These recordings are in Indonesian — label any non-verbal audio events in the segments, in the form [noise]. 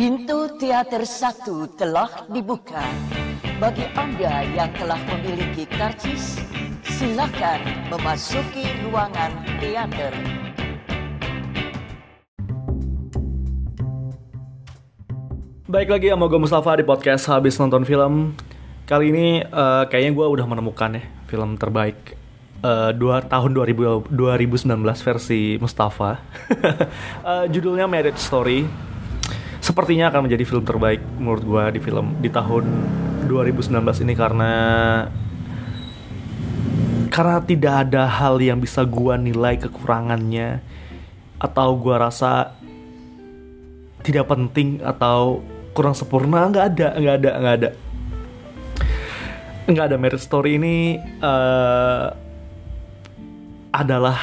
Pintu teater satu telah dibuka. Bagi Anda yang telah memiliki karcis, silakan memasuki ruangan teater. Baik lagi sama gue Mustafa di podcast habis nonton film. Kali ini eh, kayaknya gue udah menemukan ya film terbaik eh, dua tahun 2000, 2019 versi Mustafa. [laughs] Eh, judulnya Marriage Story. Sepertinya akan menjadi film terbaik menurut gue di film di tahun 2019 ini karena karena tidak ada hal yang bisa gue nilai kekurangannya atau gue rasa tidak penting atau kurang sempurna. Nggak ada nggak ada nggak ada. Nggak ada merit story ini eh, adalah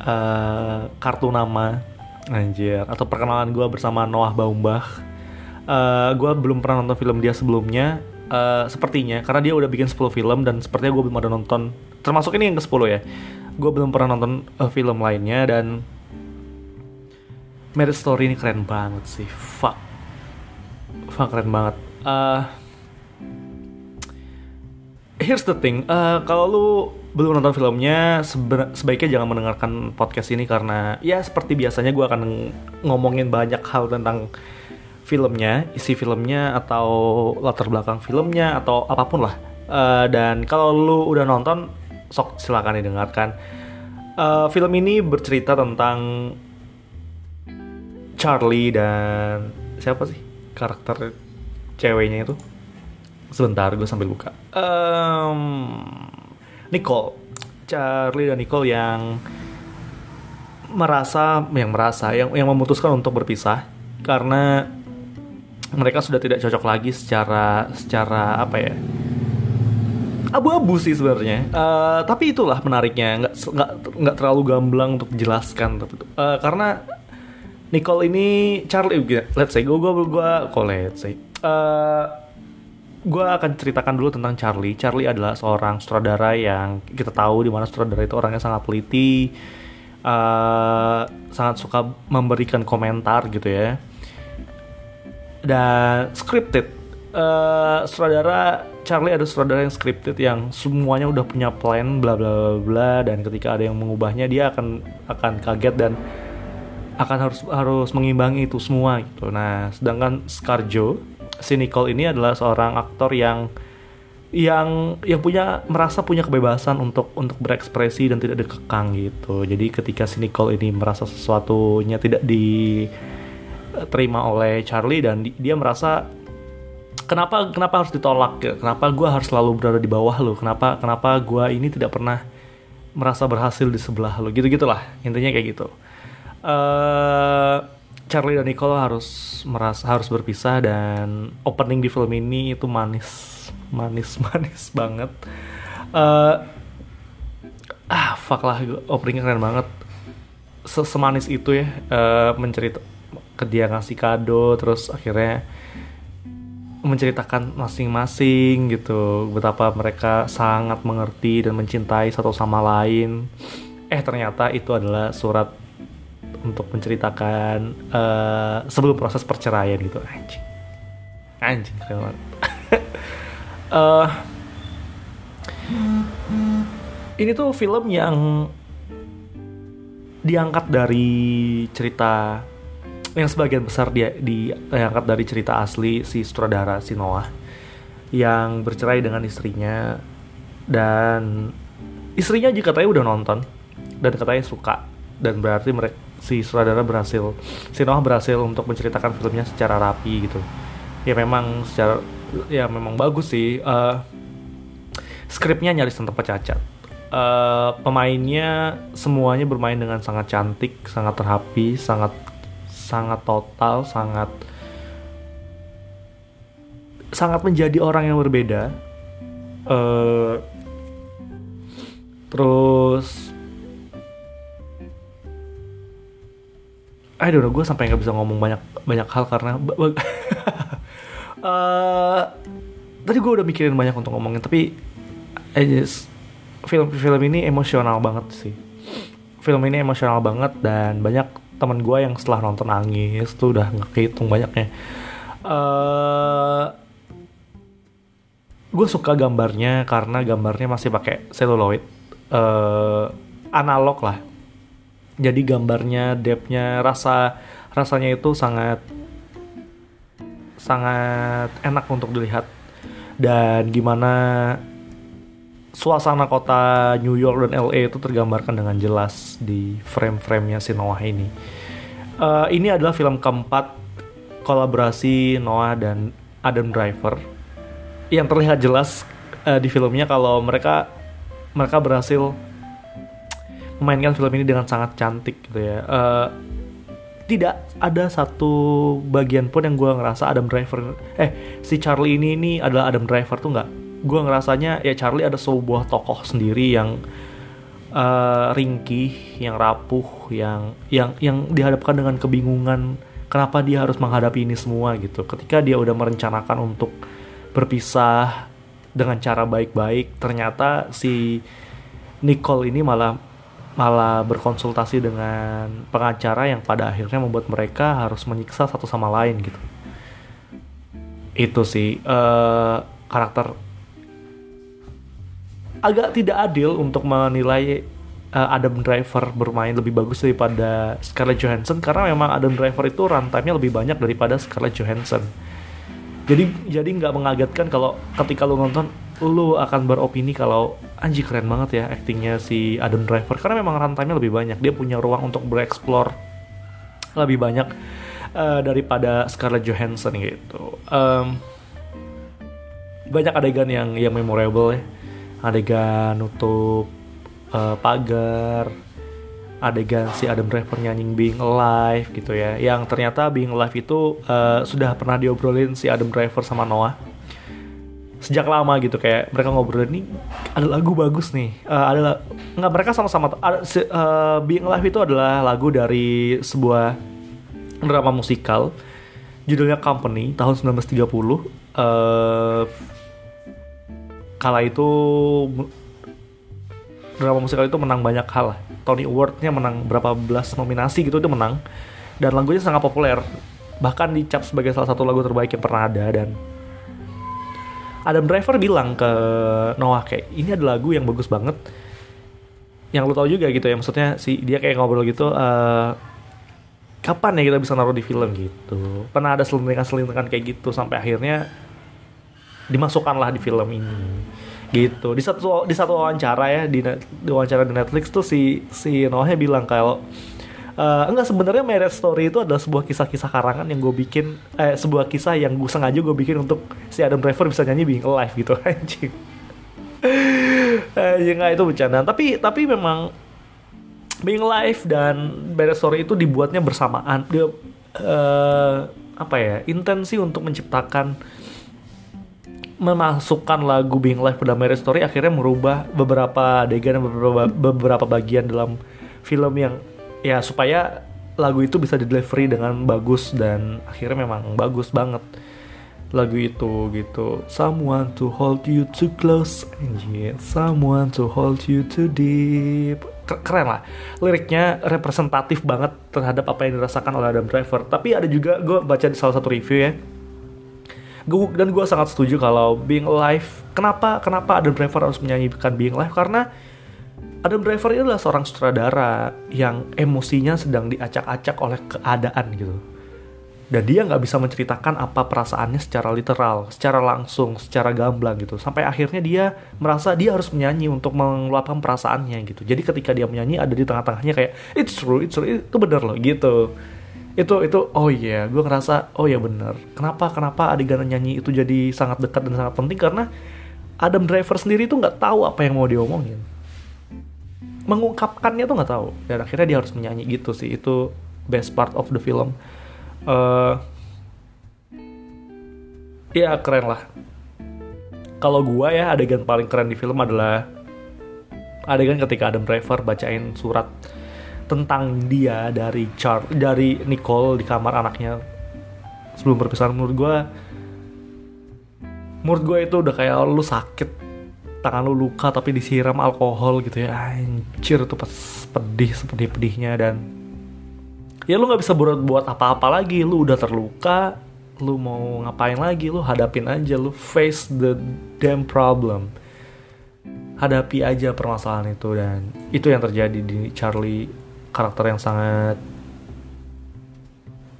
eh, kartu nama anjir. Atau perkenalan gue bersama Noah Baumbach. Eh gue belum pernah nonton film dia sebelumnya. Eh, sepertinya karena dia udah bikin 10 film dan sepertinya gue belum ada nonton. Termasuk ini yang ke 10 ya. Gue belum pernah nonton eh, film lainnya dan Marriage Story ini keren banget sih. Fuck. Fuck keren banget. Eh, here's the thing. Eh, kalau lu belum nonton filmnya sebaiknya jangan mendengarkan podcast ini karena ya seperti biasanya gue akan ngomongin banyak hal tentang filmnya isi filmnya atau latar belakang filmnya atau apa pun lah. Eh, dan kalau lu udah nonton sok silakan didengarkan. Eh, film ini bercerita tentang Charlie dan siapa sih karakter ceweknya itu? Sebentar gue sambil buka. Em, Nicole. Charlie dan Nicole yang merasa yang merasa yang yang memutuskan untuk berpisah karena mereka sudah tidak cocok lagi secara secara apa ya abu-abu sih sebenarnya. Eh, tapi itulah menariknya nggak nggak nggak terlalu gamblang untuk tapi itu. Eh, karena Nicole ini Charlie let's say gue gue gue let's say. Eh, gue akan ceritakan dulu tentang Charlie Charlie adalah seorang sutradara yang kita tahu di mana sutradara itu orangnya sangat teliti eh, sangat suka memberikan komentar gitu ya dan scripted Eh, sutradara Charlie ada sutradara yang scripted yang semuanya udah punya plan bla bla bla bla dan ketika ada yang mengubahnya dia akan akan kaget dan akan harus harus mengimbangi itu semua gitu. Nah, sedangkan Scarjo si Nicole ini adalah seorang aktor yang yang yang punya merasa punya kebebasan untuk untuk berekspresi dan tidak dikekang gitu. Jadi ketika si Nicole ini merasa sesuatunya tidak diterima oleh Charlie dan di- dia merasa kenapa kenapa harus ditolak ya? Kenapa gue harus selalu berada di bawah lo? Kenapa kenapa gue ini tidak pernah merasa berhasil di sebelah lo? Gitu gitulah intinya kayak gitu. eh Charlie dan Nicole harus merasa harus berpisah dan opening di film ini itu manis manis [laughs] manis banget. eh ah fuck lah openingnya keren banget. Se- Semanis itu ya eh mencerita ke dia ngasih kado terus akhirnya menceritakan masing-masing gitu betapa mereka sangat mengerti dan mencintai satu sama lain eh ternyata itu adalah surat untuk menceritakan eh, sebelum proses perceraian gitu. Anjing. Anjing keren banget [laughs] Eh, ini tuh film yang diangkat dari cerita yang sebagian besar dia diangkat dari cerita asli si sutradara si Noah yang bercerai dengan istrinya dan istrinya juga katanya udah nonton dan katanya suka dan berarti mereka si sutradara berhasil si Noah berhasil untuk menceritakan filmnya secara rapi gitu. Ya memang secara ya memang bagus sih Eh, skripnya nyaris tanpa cacat. Eh, pemainnya semuanya bermain dengan sangat cantik sangat rapi sangat sangat total sangat sangat menjadi orang yang berbeda. Eh, terus Know, gue sampai nggak bisa ngomong banyak banyak hal karena [laughs] Eh, tadi gue udah mikirin banyak untuk ngomongin tapi I just film-film ini emosional banget sih. Film ini emosional banget dan banyak teman gue yang setelah nonton nangis tuh udah nggak banyaknya. Uh, gue suka gambarnya karena gambarnya masih pakai celluloid uh, analog lah jadi gambarnya depthnya rasa rasanya itu sangat sangat enak untuk dilihat dan gimana suasana kota New York dan LA itu tergambarkan dengan jelas di frame-framenya si Noah ini. Uh, ini adalah film keempat kolaborasi Noah dan Adam Driver yang terlihat jelas uh, di filmnya kalau mereka mereka berhasil memainkan film ini dengan sangat cantik gitu ya. Uh, tidak ada satu bagian pun yang gue ngerasa Adam Driver eh si Charlie ini ini adalah Adam Driver tuh nggak gue ngerasanya ya Charlie ada sebuah tokoh sendiri yang uh, ringkih yang rapuh yang yang yang dihadapkan dengan kebingungan kenapa dia harus menghadapi ini semua gitu ketika dia udah merencanakan untuk berpisah dengan cara baik-baik ternyata si Nicole ini malah malah berkonsultasi dengan pengacara yang pada akhirnya membuat mereka harus menyiksa satu sama lain gitu. Itu sih uh, karakter. Agak tidak adil untuk menilai uh, Adam Driver bermain lebih bagus daripada Scarlett Johansson karena memang Adam Driver itu runtime-nya lebih banyak daripada Scarlett Johansson. Jadi jadi nggak mengagetkan kalau ketika lu nonton lu akan beropini kalau anjir keren banget ya aktingnya si Adam Driver. Karena memang rantainya lebih banyak. Dia punya ruang untuk bereksplor lebih banyak uh, daripada Scarlett Johansson gitu. Um, banyak adegan yang yang memorable ya. Adegan nutup uh, pagar. Adegan si Adam Driver nyanyi Being Alive gitu ya. Yang ternyata Being Alive itu uh, sudah pernah diobrolin si Adam Driver sama Noah sejak lama gitu kayak mereka ngobrol ini ada lagu bagus nih. Uh, ada nggak mereka sama-sama ada uh, Being Alive itu adalah lagu dari sebuah drama musikal judulnya Company tahun 1930 uh, kala itu drama musikal itu menang banyak hal Tony Award-nya menang berapa belas nominasi gitu itu menang. Dan lagunya sangat populer bahkan dicap sebagai salah satu lagu terbaik yang pernah ada dan Adam Driver bilang ke Noah kayak ini ada lagu yang bagus banget. Yang lu tahu juga gitu ya maksudnya si dia kayak ngobrol gitu uh, kapan ya kita bisa naruh di film? Gitu. Pernah ada selintingan-selintingan kayak gitu sampai akhirnya dimasukkanlah di film ini. Gitu. Di satu di satu wawancara ya di, di wawancara di Netflix tuh si si Noah bilang kalau uh, enggak sebenarnya Marriage Story itu adalah sebuah kisah-kisah karangan yang gue bikin eh sebuah kisah yang gue sengaja gue bikin untuk si Adam Driver bisa nyanyi Being Alive gitu. [laughs] Anjing. Anjing itu bercanda tapi tapi memang Being Alive dan Marriage Story itu dibuatnya bersamaan. Dia uh, apa ya intensi untuk menciptakan memasukkan lagu Being Alive pada Marriage Story akhirnya merubah beberapa adegan beberapa beberapa bagian dalam film yang ya supaya lagu itu bisa di delivery dengan bagus dan akhirnya memang bagus banget lagu itu gitu. Someone to hold you too close anjir. Someone to hold you too deep. Keren lah. Liriknya representatif banget terhadap apa yang dirasakan oleh Adam Driver. Tapi ada juga gue baca di salah satu review ya. Gua, dan gue sangat setuju kalau Being Alive kenapa kenapa Adam Driver harus menyanyikan Being Alive? Karena Adam Driver ini adalah seorang sutradara yang emosinya sedang diacak-acak oleh keadaan gitu. Dan dia nggak bisa menceritakan apa perasaannya secara literal, secara langsung, secara gamblang gitu. Sampai akhirnya dia merasa dia harus menyanyi untuk mengeluapkan perasaannya gitu. Jadi ketika dia menyanyi ada di tengah-tengahnya kayak it's true, it's true, itu bener loh gitu. Itu itu oh iya, yeah. gue ngerasa oh ya bener. Kenapa kenapa adegan nyanyi itu jadi sangat dekat dan sangat penting karena Adam Driver sendiri tuh nggak tahu apa yang mau diomongin mengungkapkannya tuh nggak tahu. Dan akhirnya dia harus menyanyi gitu sih. Itu best part of the film. Uh, ya keren lah. Kalau gua ya adegan paling keren di film adalah adegan ketika Adam Driver bacain surat tentang dia dari Char dari Nicole di kamar anaknya. Sebelum perpisahan menurut gua menurut gue itu udah kayak lu sakit tangan lu luka tapi disiram alkohol gitu ya. Anjir tuh pas pedih sepedih-pedihnya dan ya lu nggak bisa buat buat apa-apa lagi. Lu udah terluka lu mau ngapain lagi? Lu hadapin aja lu face the damn problem. Hadapi aja permasalahan itu dan itu yang terjadi di Charlie karakter yang sangat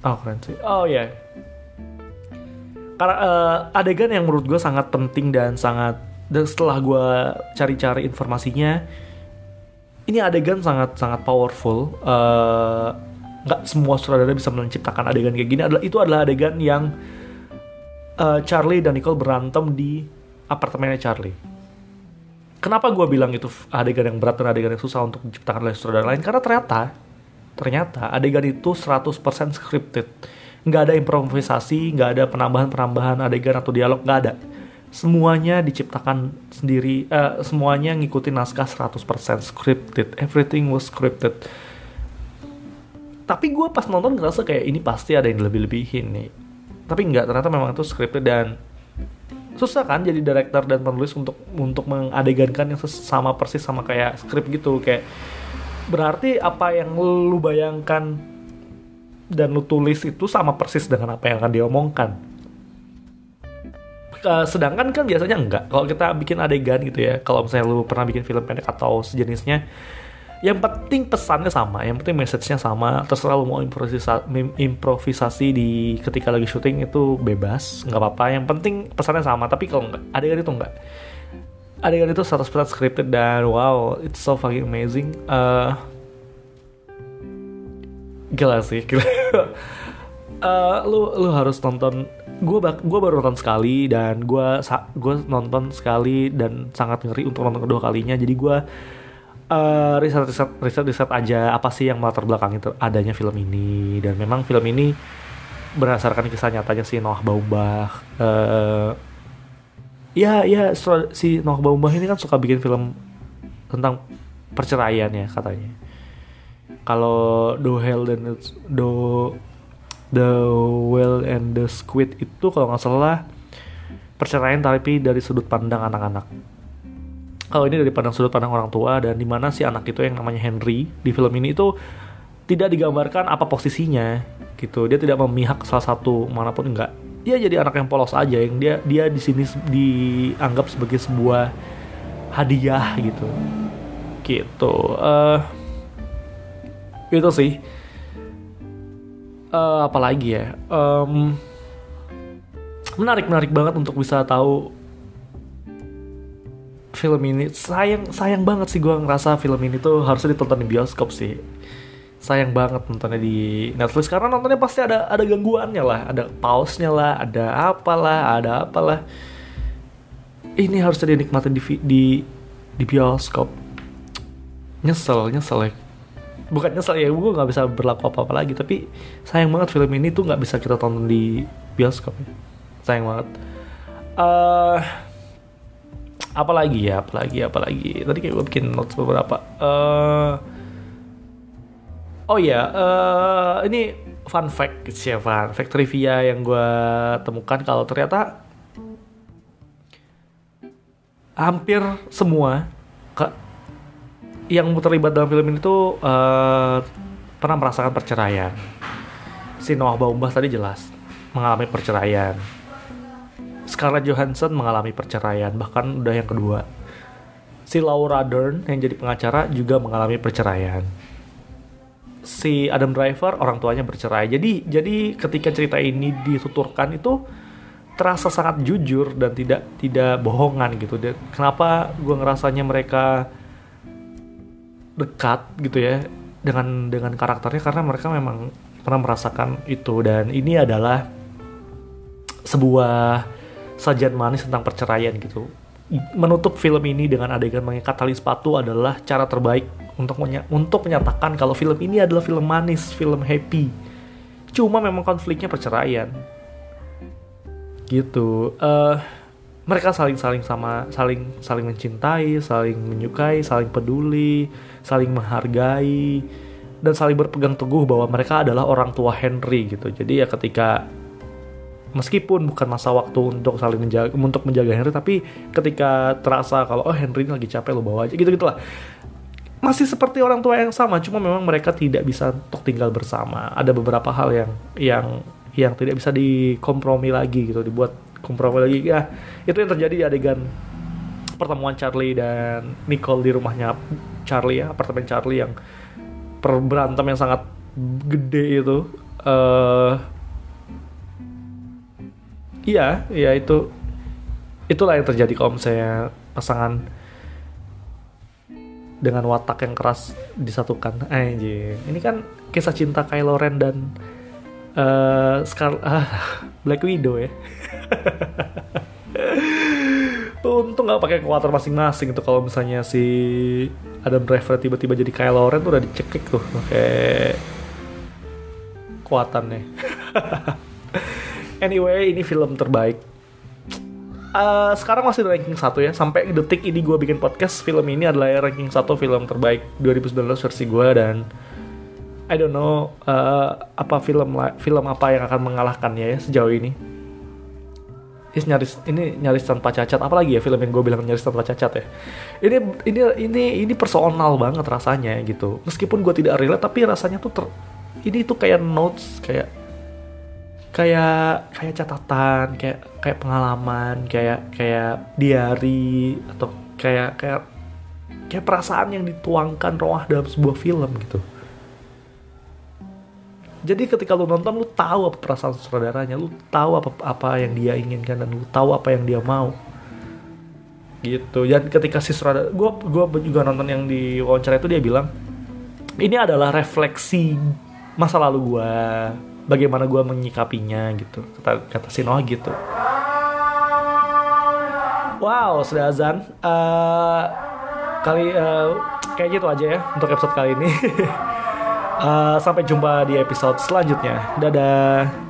oh keren sih. Oh ya yeah. karena uh, adegan yang menurut gue sangat penting dan sangat dan setelah gue cari-cari informasinya ini adegan sangat sangat powerful uh, nggak semua sutradara bisa menciptakan adegan kayak gini adalah itu adalah adegan yang uh, Charlie dan Nicole berantem di apartemennya Charlie. Kenapa gue bilang itu adegan yang berat dan adegan yang susah untuk diciptakan oleh sutradara lain? Karena ternyata ternyata adegan itu 100% scripted. Nggak ada improvisasi, nggak ada penambahan-penambahan adegan atau dialog, nggak ada. Semuanya diciptakan sendiri, uh, semuanya ngikutin naskah 100% scripted. Everything was scripted. Tapi gue pas nonton ngerasa kayak ini pasti ada yang lebih-lebihin nih. Tapi nggak ternyata memang itu scripted dan susah kan jadi director dan penulis untuk untuk mengadegankan yang sama persis sama kayak skrip gitu. Kayak berarti apa yang lu bayangkan dan lu tulis itu sama persis dengan apa yang akan diomongkan uh, sedangkan kan biasanya enggak. Kalau kita bikin adegan gitu ya kalau misalnya lu pernah bikin film pendek atau sejenisnya yang penting pesannya sama yang penting message-nya sama. Terserah lu mau improvisasi, improvisasi di ketika lagi syuting itu bebas nggak apa-apa. Yang penting pesannya sama tapi kalau nggak adegan itu nggak adegan itu 100% scripted dan wow it's so fucking amazing. Uh, gila sih gila. Uh, [laughs] lu lu harus nonton gue gue baru nonton sekali dan gue gue nonton sekali dan sangat ngeri untuk nonton kedua kalinya. Jadi gue uh, riset riset riset riset aja apa sih yang melatar belakang itu adanya film ini. Dan memang film ini berdasarkan kisah nyatanya si Noah Baumbach uh, ya ya si Noah Baumbach ini kan suka bikin film tentang perceraian ya katanya. Kalau The Hell dan The The Well and the Squid itu kalau nggak salah perceraian tapi dari sudut pandang anak-anak. Kalau ini dari pandang sudut pandang orang tua dan di mana si anak itu yang namanya Henry di film ini itu tidak digambarkan apa posisinya gitu. Dia tidak memihak salah satu mana pun enggak. Dia jadi anak yang polos aja yang dia dia di sini dianggap sebagai sebuah hadiah gitu. Gitu uh, itu sih uh, apalagi ya? Um, menarik menarik banget untuk bisa tahu film ini. Sayang sayang banget sih gue ngerasa film ini tuh harusnya ditonton di bioskop sih. Sayang banget nontonnya di Netflix karena nontonnya pasti ada ada gangguannya lah ada pausnya lah ada apalah ada apalah. Ini harusnya dinikmatin di di di bioskop. Nyesel nyesel ya bukan nyesel ya gue nggak bisa berlaku apa apa lagi. Tapi sayang banget film ini tuh nggak bisa kita tonton di bioskop ya. sayang banget. Uh, apalagi ya apalagi apalagi. Tadi kayak gue bikin notes beberapa. Uh, oh ya uh, ini fun fact sih ya fun fact trivia yang gue temukan. Kalau ternyata hampir semua ke, yang terlibat dalam film ini tuh uh, pernah merasakan perceraian si Noah Baumbach tadi jelas mengalami perceraian Scarlett Johansson mengalami perceraian, bahkan udah yang kedua. Si Laura Dern yang jadi pengacara juga mengalami perceraian. Si Adam Driver orang tuanya bercerai. Jadi jadi ketika cerita ini dituturkan itu terasa sangat jujur dan tidak tidak bohongan gitu. Dan kenapa gue ngerasanya mereka dekat gitu ya dengan dengan karakternya karena mereka memang pernah merasakan itu dan ini adalah sebuah sajian manis tentang perceraian gitu. Menutup film ini dengan adegan mengikat tali sepatu adalah cara terbaik untuk menya untuk menyatakan kalau film ini adalah film manis, film happy. Cuma memang konfliknya perceraian. Gitu. Uh, mereka saling saling sama saling saling mencintai, saling menyukai, saling peduli, saling menghargai dan saling berpegang teguh bahwa mereka adalah orang tua Henry gitu. Jadi ya ketika meskipun bukan masa waktu untuk saling menjaga untuk menjaga Henry tapi ketika terasa kalau oh Henry ini lagi capek lo bawa aja gitu gitulah masih seperti orang tua yang sama cuma memang mereka tidak bisa untuk tinggal bersama ada beberapa hal yang yang yang tidak bisa dikompromi lagi gitu dibuat kompromi lagi? Ya itu yang terjadi di adegan pertemuan Charlie dan Nicole di rumahnya Charlie ya apartemen Charlie yang perberantem yang sangat gede itu. Uh, iya iya itu itulah yang terjadi kalau misalnya pasangan dengan watak yang keras disatukan. Anjir ini kan kisah cinta Kylo Ren dan uh, Black Widow ya. Untung nggak pakai kekuatan masing-masing itu kalau misalnya si Adam Driver tiba-tiba jadi Kylo Ren tuh udah dicekik tuh pakai kekuatannya [laughs] anyway ini film terbaik. Uh, sekarang masih ranking satu ya. Sampai detik ini gue bikin podcast film ini adalah ranking satu film terbaik 2019 versi gue dan I don't know uh, apa film film apa yang akan mengalahkannya ya sejauh ini? Ini nyaris ini nyaris tanpa cacat. Apalagi ya film yang gue bilang nyaris tanpa cacat ya. Ini ini ini ini personal banget rasanya gitu. Meskipun gue tidak relate tapi rasanya tuh ter, ini tuh kayak notes kayak kayak kayak catatan kayak kayak pengalaman kayak kayak diary atau kayak kayak kayak perasaan yang dituangkan roh dalam sebuah film gitu jadi ketika lu nonton lu tahu apa perasaan saudaranya lu tahu apa apa yang dia inginkan dan lu tahu apa yang dia mau. Gitu. Dan ketika si saudara gue gue juga nonton yang di wawancara itu dia bilang ini adalah refleksi masa lalu gue bagaimana gue menyikapinya gitu. Kata kata si Noah gitu. Wow sudah azan. Uh, kali uh, kayak gitu aja ya untuk episode kali ini [laughs] uh, sampai jumpa di episode selanjutnya. Dadah